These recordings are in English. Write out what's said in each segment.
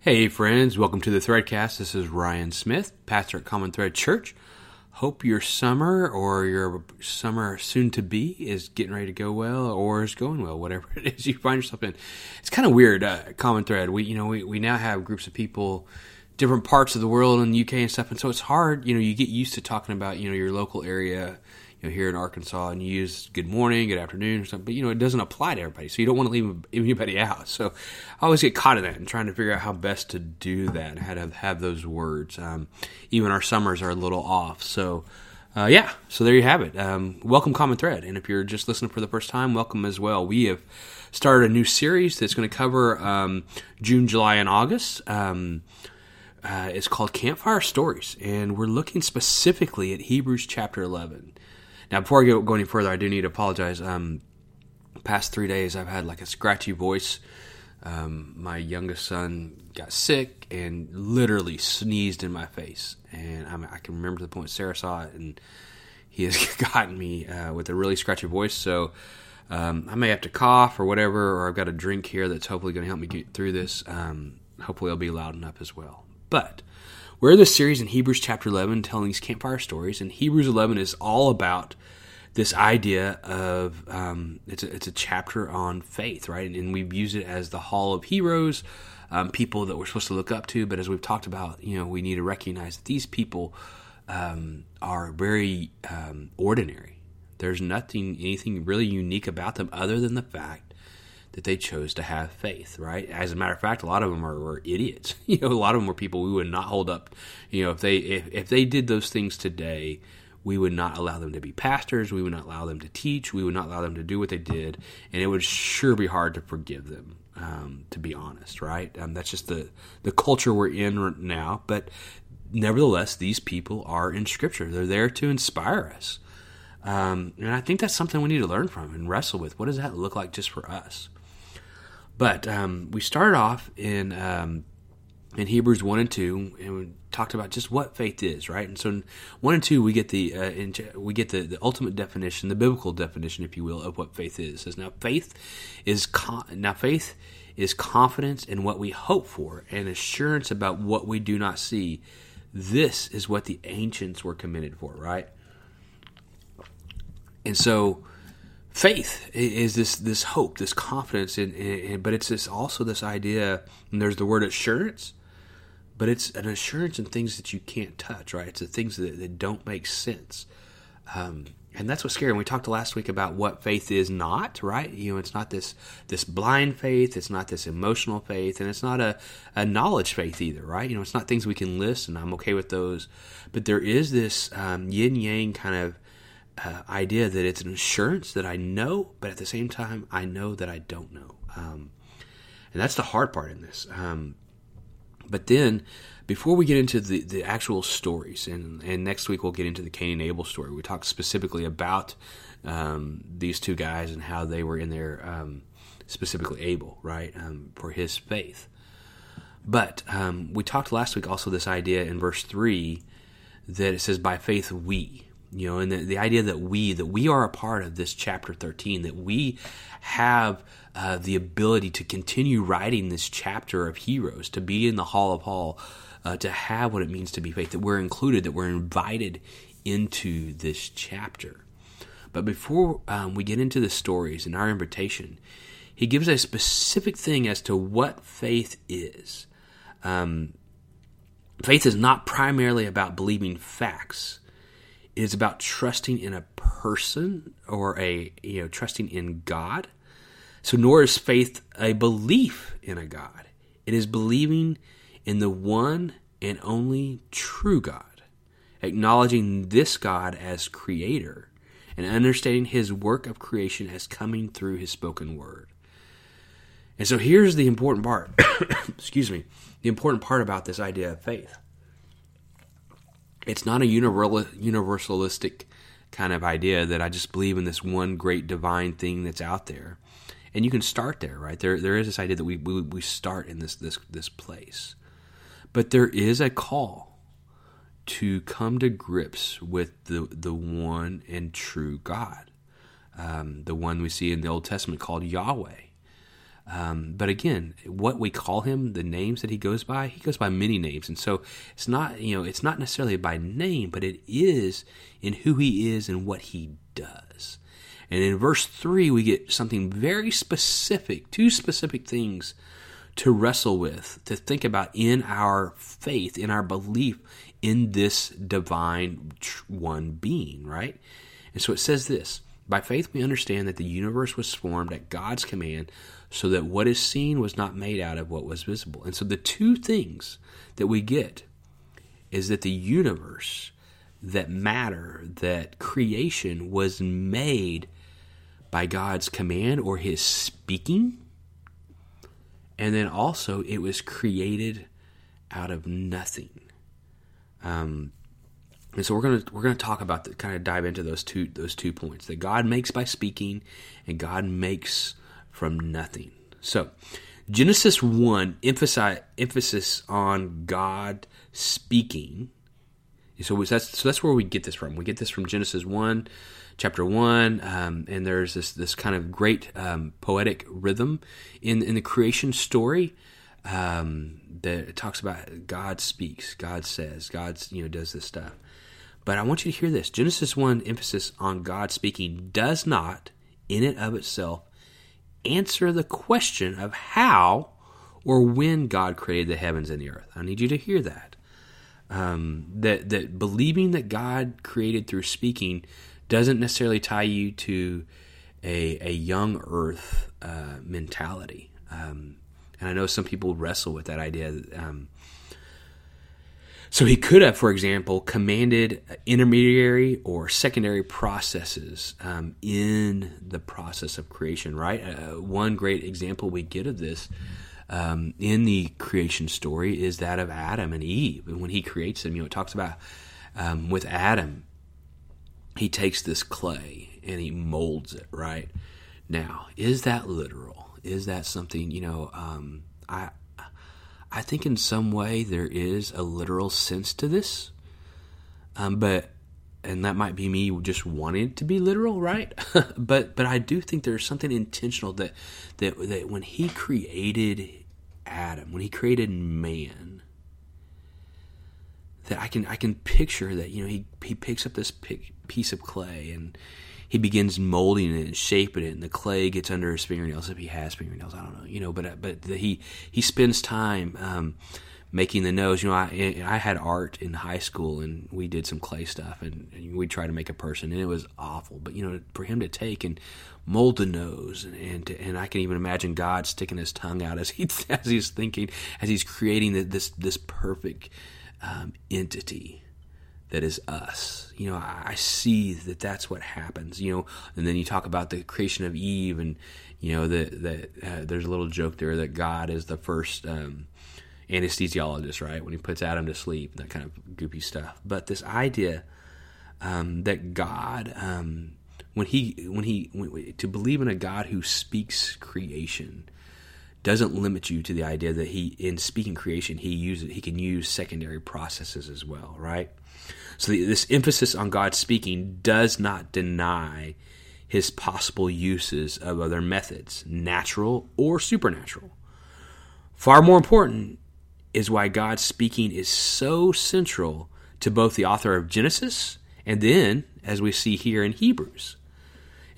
Hey, friends, welcome to the Threadcast. This is Ryan Smith, pastor at Common Thread Church. Hope your summer or your summer soon to be is getting ready to go well or is going well, whatever it is you find yourself in. It's kind of weird, uh, Common Thread. We, you know, we, we now have groups of people, different parts of the world in the UK and stuff, and so it's hard, you know, you get used to talking about, you know, your local area you know, here in Arkansas and you use good morning, good afternoon, or something, but you know, it doesn't apply to everybody. So you don't want to leave anybody out. So I always get caught in that and trying to figure out how best to do that and how to have those words. Um, even our summers are a little off. So, uh, yeah, so there you have it. Um, welcome, Common Thread. And if you're just listening for the first time, welcome as well. We have started a new series that's going to cover um, June, July, and August. Um, uh, it's called Campfire Stories, and we're looking specifically at Hebrews chapter 11. Now, before I go, any further, I do need to apologize. Um, past three days, I've had like a scratchy voice. Um, my youngest son got sick and literally sneezed in my face, and I'm, i can remember the point Sarah saw it, and he has gotten me uh, with a really scratchy voice. So um, I may have to cough or whatever, or I've got a drink here that's hopefully going to help me get through this. Um, hopefully, I'll be loud enough as well. But we're this series in Hebrews chapter 11 telling these campfire stories, and Hebrews 11 is all about this idea of um, it's, a, it's a chapter on faith, right? And we've used it as the hall of heroes, um, people that we're supposed to look up to. But as we've talked about, you know, we need to recognize that these people um, are very um, ordinary. There's nothing, anything really unique about them other than the fact that they chose to have faith, right? As a matter of fact, a lot of them are, were idiots. You know, a lot of them were people we would not hold up. You know, if they if, if they did those things today, we would not allow them to be pastors. We would not allow them to teach. We would not allow them to do what they did, and it would sure be hard to forgive them. Um, to be honest, right? Um, that's just the the culture we're in now. But nevertheless, these people are in Scripture. They're there to inspire us. Um, and I think that's something we need to learn from and wrestle with. What does that look like just for us? But um, we started off in um, in Hebrews one and two, and we talked about just what faith is, right? And so in one and two, we get the uh, in, we get the, the ultimate definition, the biblical definition, if you will, of what faith is. It says now faith is con- now faith is confidence in what we hope for and assurance about what we do not see. This is what the ancients were committed for, right? And so faith is this this hope, this confidence, in, in, but it's this also this idea. And there's the word assurance, but it's an assurance in things that you can't touch, right? It's the things that, that don't make sense. Um, and that's what's scary. And we talked last week about what faith is not, right? You know, it's not this this blind faith, it's not this emotional faith, and it's not a, a knowledge faith either, right? You know, it's not things we can list, and I'm okay with those. But there is this um, yin yang kind of uh, idea that it's an assurance that I know, but at the same time, I know that I don't know. Um, and that's the hard part in this. Um, but then, before we get into the, the actual stories, and, and next week we'll get into the Cain and Abel story, we talk specifically about um, these two guys and how they were in there, um, specifically Abel, right, um, for his faith. But um, we talked last week also this idea in verse 3 that it says, by faith we you know and the, the idea that we that we are a part of this chapter 13 that we have uh, the ability to continue writing this chapter of heroes to be in the hall of hall uh, to have what it means to be faith that we're included that we're invited into this chapter. But before um, we get into the stories and our invitation he gives a specific thing as to what faith is. Um, faith is not primarily about believing facts is about trusting in a person or a you know trusting in God. So nor is faith a belief in a God. It is believing in the one and only true God, acknowledging this God as creator and understanding his work of creation as coming through his spoken word. And so here's the important part. Excuse me. The important part about this idea of faith it's not a universalistic kind of idea that I just believe in this one great divine thing that's out there. And you can start there, right? There, there is this idea that we, we, we start in this, this, this place. But there is a call to come to grips with the, the one and true God, um, the one we see in the Old Testament called Yahweh. Um, but again, what we call him, the names that he goes by, he goes by many names, and so it's not you know it's not necessarily by name, but it is in who he is and what he does. And in verse three, we get something very specific, two specific things to wrestle with, to think about in our faith, in our belief in this divine one being, right? And so it says this By faith, we understand that the universe was formed at God's command so that what is seen was not made out of what was visible. And so the two things that we get is that the universe, that matter, that creation was made by God's command or his speaking. And then also it was created out of nothing. Um, and so we're gonna we're gonna talk about the kind of dive into those two those two points that God makes by speaking and God makes from nothing. So, Genesis 1 emphasize, emphasis on God speaking. So that's, so that's where we get this from. We get this from Genesis 1, chapter 1, um, and there's this, this kind of great um, poetic rhythm in, in the creation story um, that talks about God speaks, God says, God you know, does this stuff. But I want you to hear this Genesis 1 emphasis on God speaking does not, in and of itself, answer the question of how or when God created the heavens and the earth. I need you to hear that. Um, that that believing that God created through speaking doesn't necessarily tie you to a, a young earth uh, mentality. Um, and I know some people wrestle with that idea. Um, so he could have, for example, commanded intermediary or secondary processes um, in the process of creation, right? Uh, one great example we get of this um, in the creation story is that of Adam and Eve. And when he creates them, you know, it talks about um, with Adam, he takes this clay and he molds it, right? Now, is that literal? Is that something, you know, um, I, I think in some way there is a literal sense to this, um, but and that might be me just wanting to be literal, right? but but I do think there's something intentional that that that when he created Adam, when he created man, that I can I can picture that you know he he picks up this piece of clay and he begins molding it and shaping it, and the clay gets under his fingernails if he has fingernails. I don't know, you know, but but the, he he spends time um, making the nose. You know, I I had art in high school, and we did some clay stuff, and, and we tried to make a person, and it was awful. But you know, for him to take and mold the nose, and and, and I can even imagine God sticking his tongue out as he as he's thinking, as he's creating this this perfect um, entity that is us. You know, I see that that's what happens. You know, and then you talk about the creation of Eve, and you know that that uh, there's a little joke there that God is the first um, anesthesiologist, right? When he puts Adam to sleep, that kind of goopy stuff. But this idea um, that God, um, when he when he when, to believe in a God who speaks creation doesn't limit you to the idea that he in speaking creation he uses he can use secondary processes as well right so the, this emphasis on God speaking does not deny his possible uses of other methods, natural or supernatural. Far more important is why God speaking is so central to both the author of Genesis and then, as we see here in Hebrews.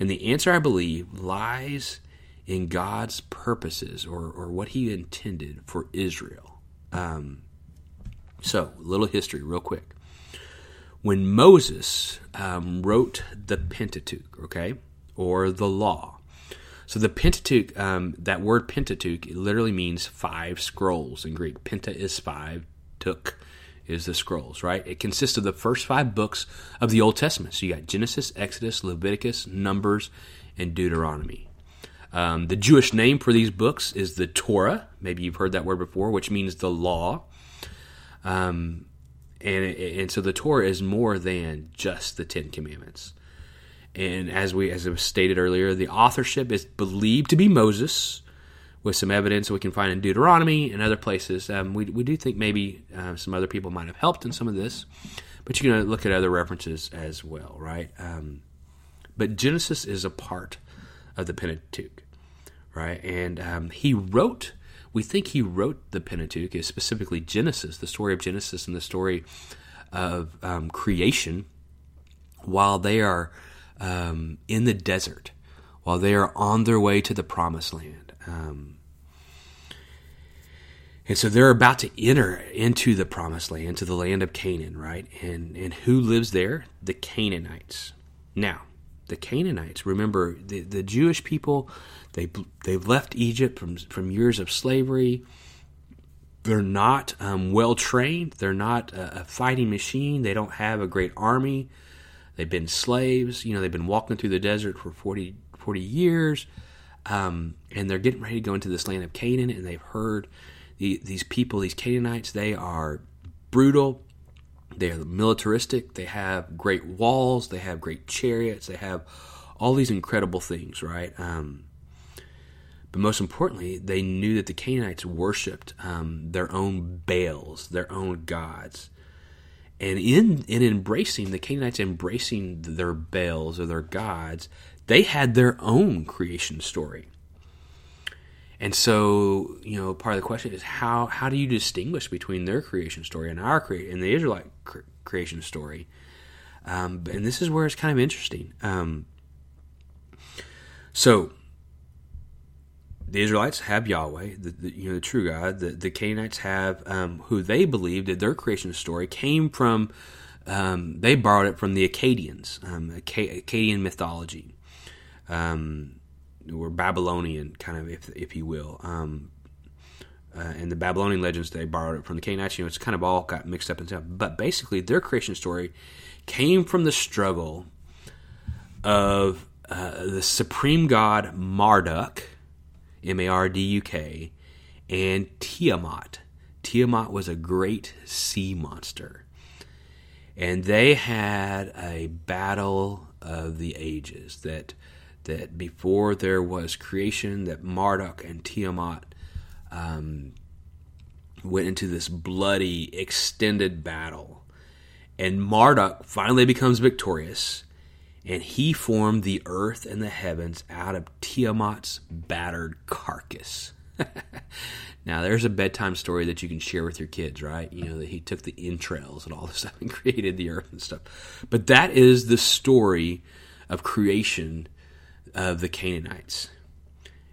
And the answer, I believe, lies in God's purposes or, or what he intended for Israel. Um, so, little history, real quick when Moses um, wrote the Pentateuch, okay, or the law. So the Pentateuch, um, that word Pentateuch, literally means five scrolls in Greek. Penta is five, took is the scrolls, right? It consists of the first five books of the Old Testament. So you got Genesis, Exodus, Leviticus, Numbers, and Deuteronomy. Um, the Jewish name for these books is the Torah. Maybe you've heard that word before, which means the law. Um, and and so the Torah is more than just the Ten Commandments. And as we as was stated earlier, the authorship is believed to be Moses, with some evidence we can find in Deuteronomy and other places. Um, we we do think maybe uh, some other people might have helped in some of this, but you can look at other references as well, right? Um, but Genesis is a part of the Pentateuch. right? And um, he wrote, we think he wrote the Pentateuch, specifically Genesis, the story of Genesis and the story of um, creation, while they are um, in the desert, while they are on their way to the promised land. Um, and so they're about to enter into the promised land, to the land of Canaan, right? And and who lives there? The Canaanites. Now, the Canaanites, remember the, the Jewish people, they they've left Egypt from from years of slavery. They're not um, well trained. They're not a, a fighting machine. They don't have a great army. They've been slaves. You know, they've been walking through the desert for 40, 40 years. Um, and they're getting ready to go into this land of Canaan, and they've heard the, these people, these Canaanites, they are brutal. They are militaristic. They have great walls. They have great chariots. They have all these incredible things, right? Um, but most importantly, they knew that the Canaanites worshipped um, their own Baals, their own gods. And in, in embracing, the Canaanites embracing their Baals or their gods, they had their own creation story. And so, you know, part of the question is how how do you distinguish between their creation story and our create and the Israelite cre- creation story? Um, and this is where it's kind of interesting. Um, so, the Israelites have Yahweh, the, the, you know the true God. The, the Canaanites have um, who they believed that their creation story came from. Um, they borrowed it from the Akkadians, um, Akkadian mythology. Um, or Babylonian kind of, if if you will. Um, uh, and the Babylonian legends they borrowed it from the Canaanites. You know, it's kind of all got mixed up and stuff. But basically, their creation story came from the struggle of uh, the supreme god Marduk, M A R D U K, and Tiamat. Tiamat was a great sea monster. And they had a battle of the ages that that before there was creation, that Marduk and Tiamat um, went into this bloody, extended battle. And Marduk finally becomes victorious, and he formed the earth and the heavens out of Tiamat's battered carcass. now, there's a bedtime story that you can share with your kids, right? You know, that he took the entrails and all this stuff and created the earth and stuff. But that is the story of creation of the Canaanites.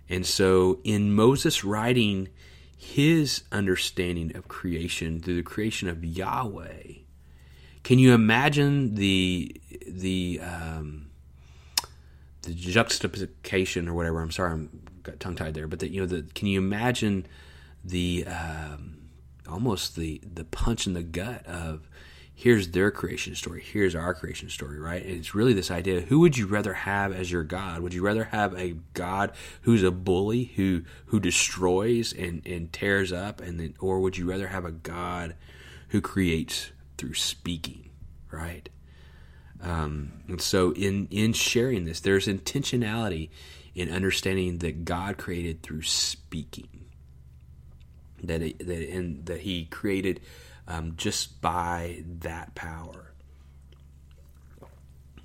And so, in Moses writing his understanding of creation through the creation of Yahweh, can you imagine the the um, the juxtaposition or whatever? I'm sorry, I'm got tongue tied there, but that you know, the, can you imagine the um, almost the the punch in the gut of here's their creation story, here's our creation story, right? And it's really this idea who would you rather have as your God? Would you rather have a God who's a bully, who who destroys and, and tears up, and then or would you rather have a God who creates through speaking, right? Um, and so in in sharing this, there's intentionality in understanding that God created through speaking. That it, that and that He created um, just by that power.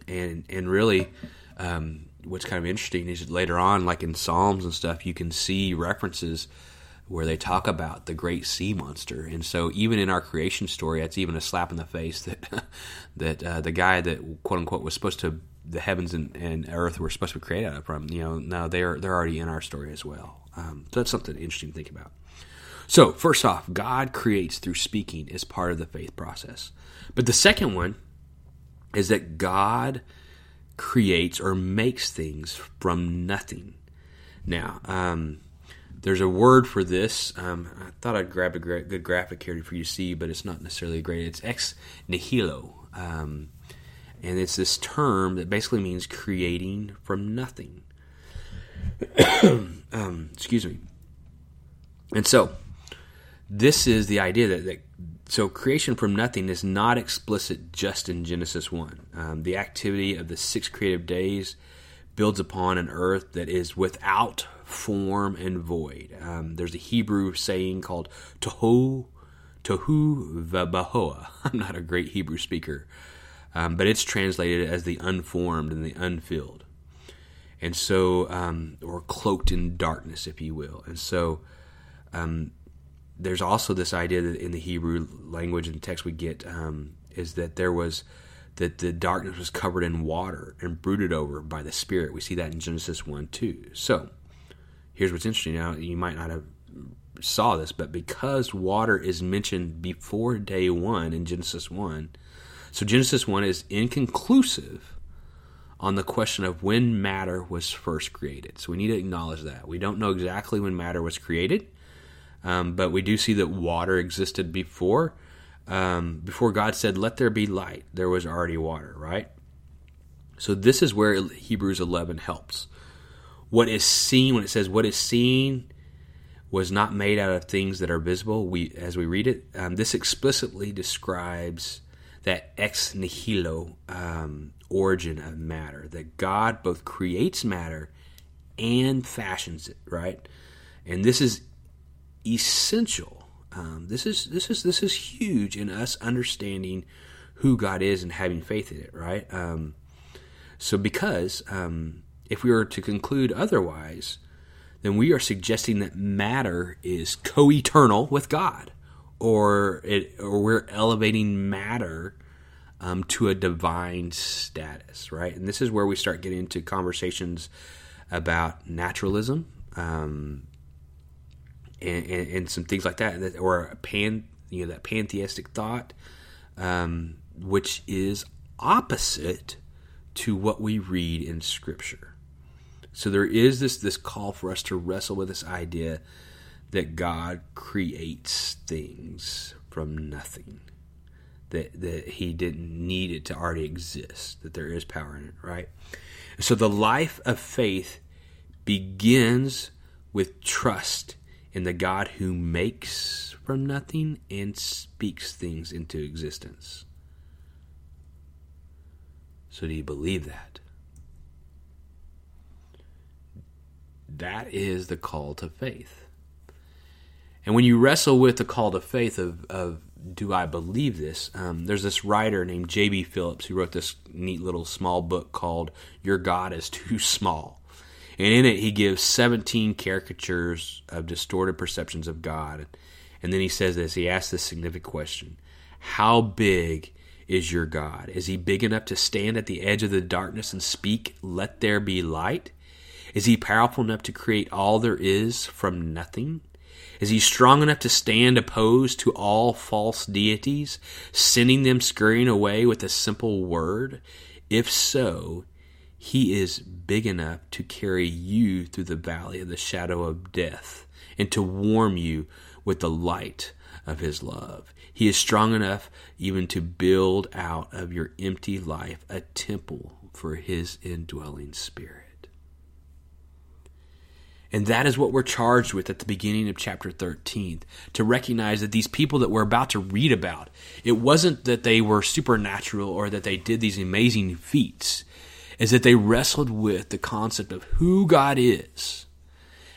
And and really, um, what's kind of interesting is later on, like in Psalms and stuff, you can see references where they talk about the great sea monster. And so, even in our creation story, that's even a slap in the face that that uh, the guy that quote unquote was supposed to the heavens and, and earth were supposed to be created out of from. You know, no, they're they're already in our story as well. Um, so that's something interesting to think about. So, first off, God creates through speaking is part of the faith process. But the second one is that God creates or makes things from nothing. Now, um, there's a word for this. Um, I thought I'd grab a gra- good graphic here for you to see, but it's not necessarily great. It's ex nihilo. Um, and it's this term that basically means creating from nothing. um, excuse me. And so, this is the idea that, that so creation from nothing is not explicit just in Genesis 1. Um, the activity of the six creative days builds upon an earth that is without form and void. Um, there's a Hebrew saying called tohu, tohu vabahoa. I'm not a great Hebrew speaker, um, but it's translated as the unformed and the unfilled. and so um, or cloaked in darkness, if you will. And so um, there's also this idea that in the Hebrew language and text we get um, is that there was that the darkness was covered in water and brooded over by the Spirit. We see that in Genesis 1 2. So, here's what's interesting. Now, you might not have saw this, but because water is mentioned before day 1 in Genesis 1, so Genesis 1 is inconclusive on the question of when matter was first created. So we need to acknowledge that. We don't know exactly when matter was created, um, but we do see that water existed before um, before God said, Let there be light, there was already water, right? So this is where Hebrews 11 helps. What is seen, when it says what is seen was not made out of things that are visible, we as we read it, um, this explicitly describes that ex nihilo um, origin of matter, that God both creates matter and fashions it, right? And this is essential um, this is this is this is huge in us understanding who God is and having faith in it, right? Um, so, because um, if we were to conclude otherwise, then we are suggesting that matter is co-eternal with God, or it, or we're elevating matter um, to a divine status, right? And this is where we start getting into conversations about naturalism, um, and, and, and some things like that, or pan, you know, that pantheistic thought, um, which is opposite to what we read in Scripture. So there is this this call for us to wrestle with this idea that God creates things from nothing. That that he didn't need it to already exist, that there is power in it, right? So the life of faith begins with trust in the God who makes from nothing and speaks things into existence. So, do you believe that? That is the call to faith. And when you wrestle with the call to faith of, of do I believe this? Um, there's this writer named J.B. Phillips who wrote this neat little small book called Your God is Too Small. And in it, he gives 17 caricatures of distorted perceptions of God. And then he says this he asks this significant question How big is your God? Is he big enough to stand at the edge of the darkness and speak, Let there be light? Is he powerful enough to create all there is from nothing? Is he strong enough to stand opposed to all false deities, sending them scurrying away with a simple word? If so, he is big enough to carry you through the valley of the shadow of death and to warm you with the light of His love. He is strong enough even to build out of your empty life a temple for His indwelling Spirit. And that is what we're charged with at the beginning of chapter 13 to recognize that these people that we're about to read about, it wasn't that they were supernatural or that they did these amazing feats. Is that they wrestled with the concept of who God is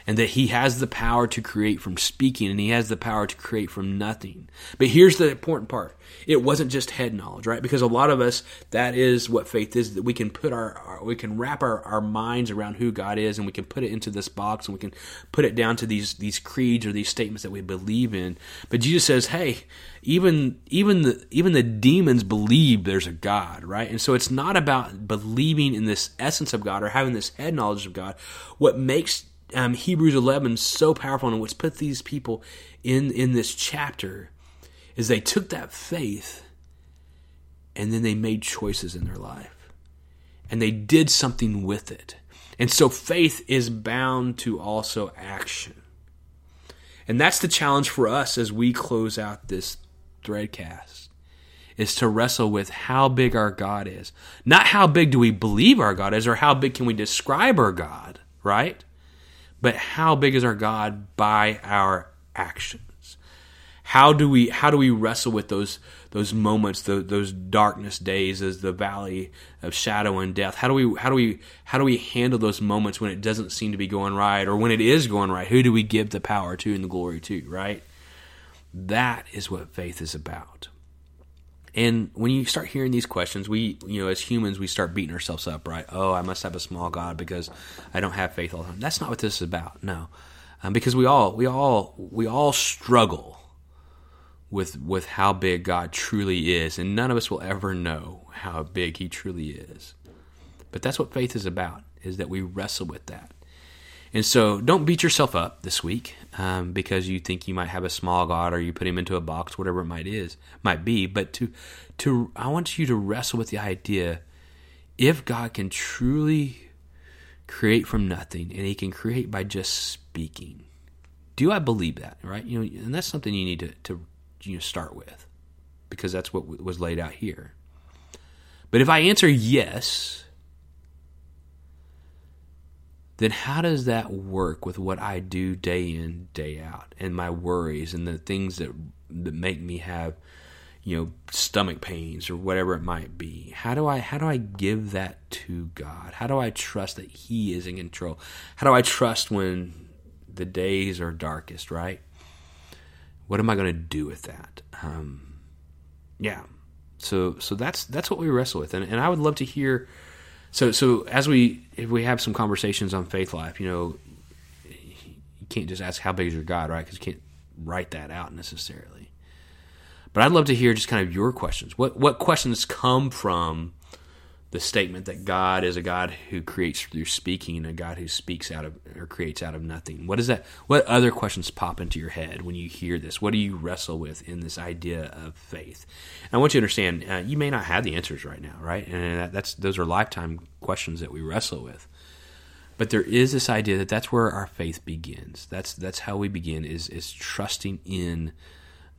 and that he has the power to create from speaking and he has the power to create from nothing. But here's the important part. It wasn't just head knowledge, right? Because a lot of us, that is what faith is, that we can put our, our we can wrap our, our minds around who God is and we can put it into this box and we can put it down to these, these creeds or these statements that we believe in. But Jesus says, hey, even, even the, even the demons believe there's a God, right? And so it's not about believing in this essence of God or having this head knowledge of God. What makes um, Hebrews 11 so powerful and what's put these people in in this chapter is they took that faith and then they made choices in their life and they did something with it. And so faith is bound to also action. And that's the challenge for us as we close out this threadcast is to wrestle with how big our god is. Not how big do we believe our god is or how big can we describe our god right but how big is our God by our actions? How do we how do we wrestle with those those moments, the, those darkness days, as the valley of shadow and death? How do we how do we how do we handle those moments when it doesn't seem to be going right, or when it is going right? Who do we give the power to and the glory to? Right. That is what faith is about. And when you start hearing these questions, we, you know, as humans, we start beating ourselves up, right? Oh, I must have a small God because I don't have faith all the time. That's not what this is about. No, um, because we all, we all, we all struggle with with how big God truly is, and none of us will ever know how big He truly is. But that's what faith is about: is that we wrestle with that. And so, don't beat yourself up this week um, because you think you might have a small God or you put him into a box, whatever it might is might be. But to to I want you to wrestle with the idea: if God can truly create from nothing, and He can create by just speaking, do I believe that? Right? You know, and that's something you need to, to you know, start with because that's what was laid out here. But if I answer yes, then how does that work with what I do day in, day out, and my worries and the things that that make me have, you know, stomach pains or whatever it might be? How do I how do I give that to God? How do I trust that He is in control? How do I trust when the days are darkest, right? What am I going to do with that? Um, yeah, so so that's that's what we wrestle with, and, and I would love to hear so so as we if we have some conversations on faith life, you know, you can't just ask how big is your God, right? Because you can't write that out necessarily. But I'd love to hear just kind of your questions. What what questions come from the statement that God is a God who creates through speaking a God who speaks out of or creates out of nothing. What is that? What other questions pop into your head when you hear this? What do you wrestle with in this idea of faith? And I want you to understand, uh, you may not have the answers right now, right? And that's those are lifetime questions that we wrestle with. But there is this idea that that's where our faith begins. That's that's how we begin is is trusting in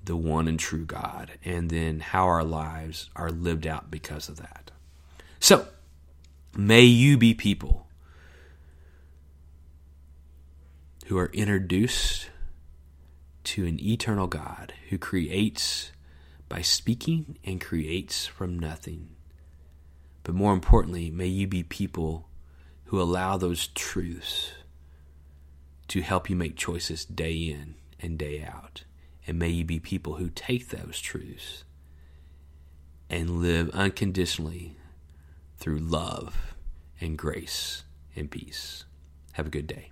the one and true God, and then how our lives are lived out because of that. So, may you be people who are introduced to an eternal God who creates by speaking and creates from nothing. But more importantly, may you be people who allow those truths to help you make choices day in and day out. And may you be people who take those truths and live unconditionally through love and grace and peace. Have a good day.